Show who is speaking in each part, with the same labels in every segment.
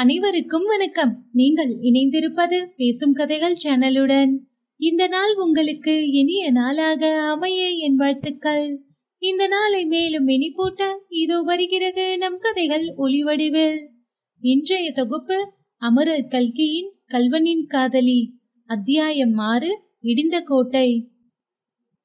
Speaker 1: அனைவருக்கும் வணக்கம். நீங்கள் இணைந்திருப்பது பேசும் கதைகள் சேனலுடன். இந்த நாள் உங்களுக்கு இனிய நாளாக அமைய என் வாழ்த்துக்கள். இந்த நாளை மேலும் இனிப்பூட்ட இதோ வருகிறது நம் கதைகள் ஒளிவடிவில் இன்றைய தொகுப்பு அமரர் கல்கியின் கல்வனின் காதலி. அத்தியாயம் ஆறு இடிந்த கோட்டை.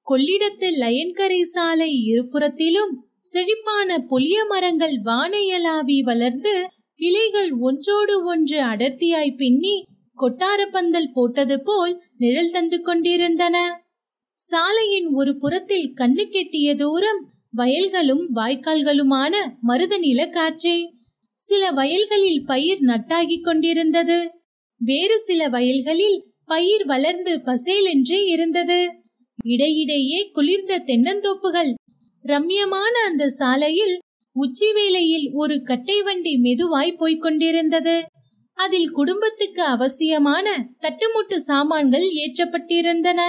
Speaker 1: கொள்ளிடத்து லயன்கரை சாலை இருபுறத்திலும் செழிப்பான புளிய மரங்கள் வானையலாவி வளர்ந்து கிளைகள் ஒன்றோடு ஒன்று அடர்த்தியாய் பின்னி கொட்டார பந்தல் போட்டது போல் நிழல் தந்து கொண்டிருந்தன. சாலையின் ஒரு புறத்தில் கண்ணு கெட்டிய தூரம் வயல்களும் வாய்க்கால்களுமான மருத நில காற்றே. சில வயல்களில் பயிர் நட்டாகிக் கொண்டிருந்தது. வேறு சில வயல்களில் பயிர் வளர்ந்து பசேலென்றே இருந்தது. இடையிடையே குளிர்ந்த தென்னந்தோப்புகள் ரம்யமான அந்த சாலையில் உச்சி வேளையில் ஒரு கட்டை வண்டி மெதுவாய் போய்க் கொண்டிருந்தது. அதில் குடும்பத்துக்கு அவசியமான தட்டுமுட்டு சாமான்கள் ஏற்றப்பட்டிருந்தன.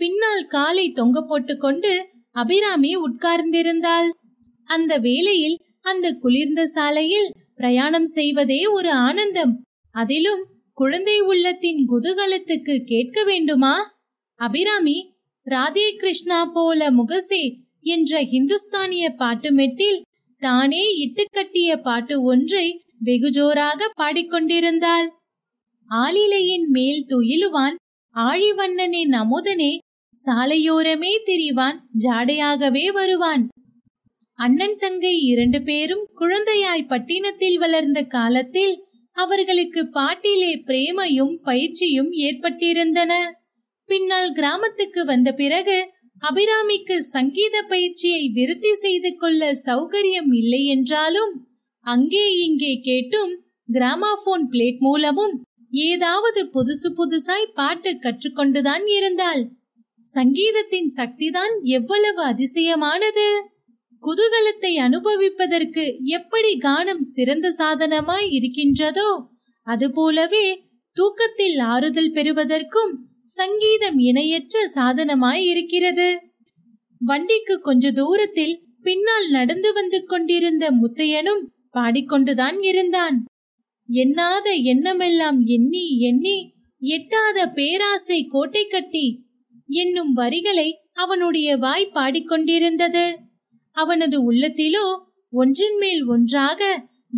Speaker 1: பின்னால் காலை தொங்க போட்டுக்கொண்டு அபிராமி உட்கார்ந்திருந்தாள். அந்த வேளையில் அந்த குளிர்ந்த சாலையில் பிரயாணம் செய்வதே ஒரு ஆனந்தம். அதிலும் குழந்தை உள்ளத்தின் குதூகலத்துக்கு கேட்க வேண்டுமா? அபிராமி ராதே கிருஷ்ணா போல முகசே என்ற ஹிந்துஸ்தானிய பாட்டு மெட்டில் தானே இட்டுக்கட்டிய பாட்டு ஒன்றை வெகுஜோராக பாடிக்கொண்டிருந்தாள். ஆலிலையின் மேல் துயிலுவான் ஆழிவண்ணனின் அமுதனே சாலையோரமே திரிவான் ஜாடையாகவே வருவான். அண்ணன் தங்கை இரண்டு பேரும் குழந்தையாய் பட்டினத்தில் வளர்ந்த காலத்தில் அவர்களுக்கு பாட்டிலே பிரேமையும் பயிற்சியும் ஏற்பட்டிருந்தன. பின்னால் கிராமத்துக்கு வந்த பிறகு அபிராமிக்கு சங்கீத பயிற்சியை விருத்தி செய்து கொள்ள சௌகரியம் இல்லை என்றாலும் அங்கே இங்கே கேட்டும் கிராமாபோன் பிளேட் மூலமும் ஏதாவது புதுசு புதுசாய் பாட்டு கற்றுக்கொண்டுதான் இருந்தாள். சங்கீதத்தின் சக்திதான் எவ்வளவு அதிசயமானது. குதூகலத்தை அனுபவிப்பதற்கு எப்படி கானம் சிறந்த சாதனமாய் இருக்கின்றதோ அதுபோலவே தூக்கத்தில் ஆறுதல் பெறுவதற்கும் சங்கீதம் இணையற்ற சாதனமாய் இருக்கிறது. வண்டிக்கு கொஞ்ச தூரத்தில் பின்னால் நடந்து வந்து கொண்டிருந்த முத்தையனும் பாடிக்கொண்டுதான் இருந்தான். எண்ணாத எண்ணமெல்லாம் எண்ணி எண்ணி எட்டாத பேராசை கோட்டை கட்டி என்னும் வரிகளை அவனுடைய வாய் பாடிக்கொண்டிருந்தது. அவனது உள்ளத்திலோ ஒன்றின் மேல் ஒன்றாக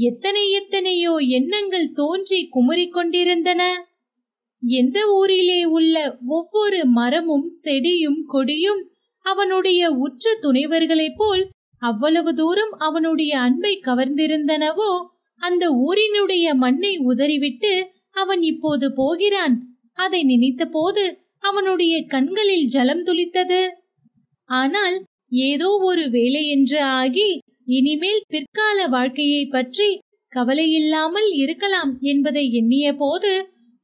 Speaker 1: எத்தனை எத்தனையோ எண்ணங்கள் தோன்றி குமுறிக் கொண்டிருந்தன எந்த ஊரிலே உள்ள ஒவ்வொரு மரமும் செடியும் கொடியும் அவனுடைய உற்ற துணைவர்களைப் போல் அவ்வளவு தூரம் அவனுடைய அன்பை கவர்ந்திருந்தனவோ அந்த ஊரினுடைய மண்ணை உதறிவிட்டு அவன் இப்போது போகிறான். அதை நினைத்தபோது அவனுடைய கண்களில் ஜலம் துளித்தது. ஆனால் ஏதோ ஒரு வேலை என்று ஆகி இனிமேல் பிற்கால வாழ்க்கையை பற்றி கவலையில்லாமல் இருக்கலாம் என்பதை எண்ணிய போது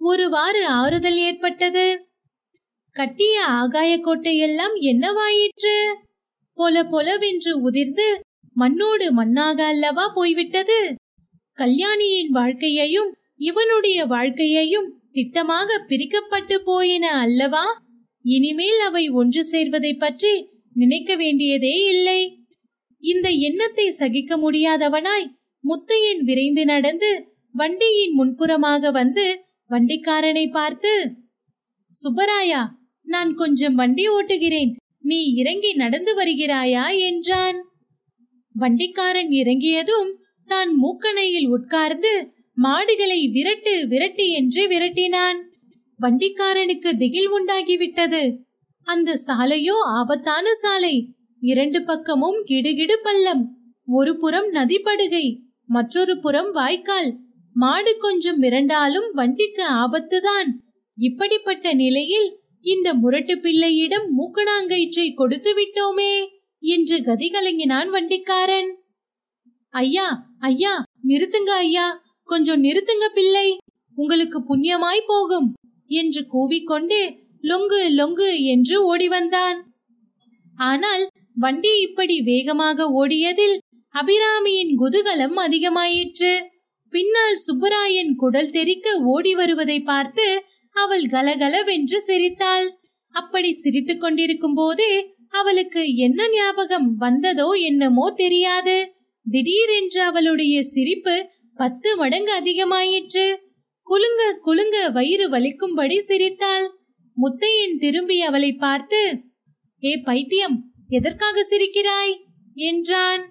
Speaker 1: ஒருவாறு ஆறுதல் ஏற்பட்டது. கட்டிய ஆகாய கோட்டையெல்லாம் என்னவாயிற்று? பொல பொலவென்று உதிர்ந்து மண்ணோடு மண்ணாக அல்லவா போய்விட்டது? கல்யாணியின் வாழ்க்கையையும் இவனுடைய வாழ்க்கையையும் திட்டமாக பிரிக்கப்பட்டு போயின அல்லவா? இனிமேல் அவை ஒன்று சேர்வதை பற்றி நினைக்க வேண்டியதே இல்லை. இந்த எண்ணத்தை சகிக்க முடியாதவனாய் முத்தையன் விரைந்து நடந்து வண்டியின் முன்புறமாக வந்து வண்டிக்காரனை பார்த்து சுப்பராயா நான் கொஞ்சம் வண்டி ஓட்டுகிறேன். நீ இறங்கி நடந்து வருகிறாயா? என்றான். வண்டிக்காரன் இறங்கியதும் தான் மூக்கணையில் உட்கார்ந்து மாடுகளை விரட்டு விரட்டு என்று விரட்டினான். வண்டிக்காரனுக்கு திகில் உண்டாகிவிட்டது. அந்த சாலையோ ஆபத்தான சாலை. இரண்டு பக்கமும் கிடுகிடு பள்ளம். ஒரு புறம் நதிப்படுகை மற்றொரு புறம் வாய்க்கால். மாடு கொஞ்சம் மிரண்டாலும் வண்டிக்கு ஆபத்துதான். இப்படிப்பட்ட நிலையில் இந்த முரட்டு பிள்ளையிடம் மூக்கணாங்கயிற்றை கொடுத்து விட்டோமே என்று கதி கலங்கினான் வண்டிக்காரன். ஐயா ஐயா நிறுத்துங்க ஐயா கொஞ்சம் நிறுத்துங்க பிள்ளை உங்களுக்கு புண்ணியமாய் போகும் என்று கூவிக்கொண்டு லொங்கு லொங்கு என்று ஓடி வந்தான். ஆனால் வண்டி இப்படி வேகமாக ஓடியதில் அபிராமியின் குதூகலம் அதிகமாயிற்று. பின்னால் சுப்பராயன் குடல் தெறிக்க ஓடி வருவதை பார்த்து அவள் கலகலவென்று சிரித்தாள். அப்படி சிரித்துக் கொண்டிருக்கும் போதே அவளுக்கு என்ன ஞாபகம் வந்ததோ என்னமோ தெரியாது. திடீரென்று அவளுடைய சிரிப்பு பத்து மடங்கு அதிகமாயிற்று. குலுங்க குலுங்க வயிறு வலிக்கும்படி சிரித்தாள். முத்தையன் திரும்பி அவளை பார்த்து ஏ பைத்தியம் எதற்காக சிரிக்கிறாய்? என்றான்.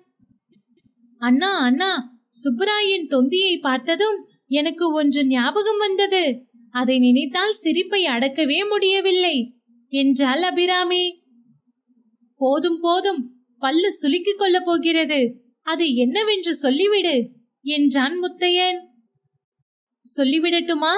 Speaker 1: அண்ணா அண்ணா சுப்பராயன் தொந்தியை பார்த்ததும் எனக்கு ஒன்று ஞாபகம் வந்தது. அதை நினைத்தால் சிரிப்பை அடக்கவே முடியவில்லை. என்றாள் அபிராமி. போதும் போதும். பல்லு சுலுக்கிக் கொள்ளப் போகிறது. அது என்னவென்று சொல்லிவிடு என்றான் முத்தையன். சொல்லிவிடட்டுமா?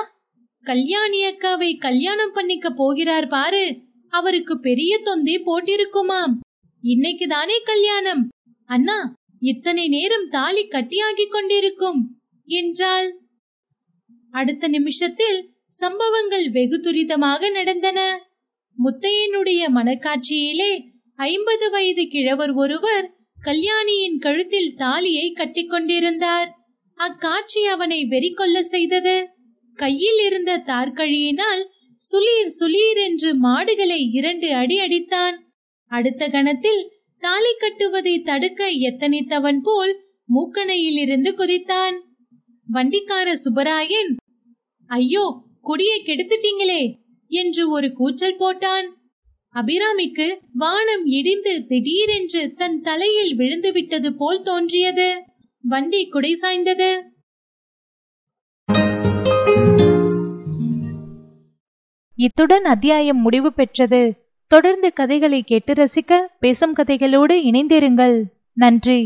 Speaker 1: கல்யாணி அக்காவை கல்யாணம் பண்ணிக்க போகிறார் பாரு. அவருக்கு பெரிய தொந்தி போட்டிருக்குமாம். இன்னைக்கு தானே கல்யாணம்? அண்ணா இத்தனை நேரம் தாலி கட்டியாகிக் கொண்டிருக்கும் என்றாள். அடுத்த நிமிஷத்தில் சம்பவங்கள் வெகு துரிதமாக நடந்தன. முத்தையனுடைய மனக்காட்சியிலே ஐம்பது வயது கிழவர் ஒருவர் கல்யாணியின் கழுத்தில் தாலியை கட்டிக்கொண்டிருந்தார் அக்காட்சி அவனை வெறிகொள்ள செய்தது. கையில் இருந்த தார்கழியினால் சுளீர் சுளீர் என்று மாடுகளை இரண்டு அடி அடித்தான். அடுத்த கணத்தில் தாலி கட்டுவதை தடுக்க எத்தனித்தவன் போல் மூக்கணையில் இருந்து குதித்தான். வண்டிக்கார சுப்பராயன் ஐயோ கொடியை கெடுத்துட்டீங்களே என்று ஒரு கூச்சல் போட்டான். அபிராமிக்கு வானம் இடிந்து திடீரென்று தன் தலையில் விழுந்து விட்டது போல் தோன்றியது. வண்டி குடை சாய்ந்தது.
Speaker 2: இத்துடன் அத்தியாயம் முடிவு பெற்றது. தொடர்ந்து கதைகளை கேட்டு ரசிக்க பேசும் கதைகளோடு இணைந்திருங்கள். நன்றி.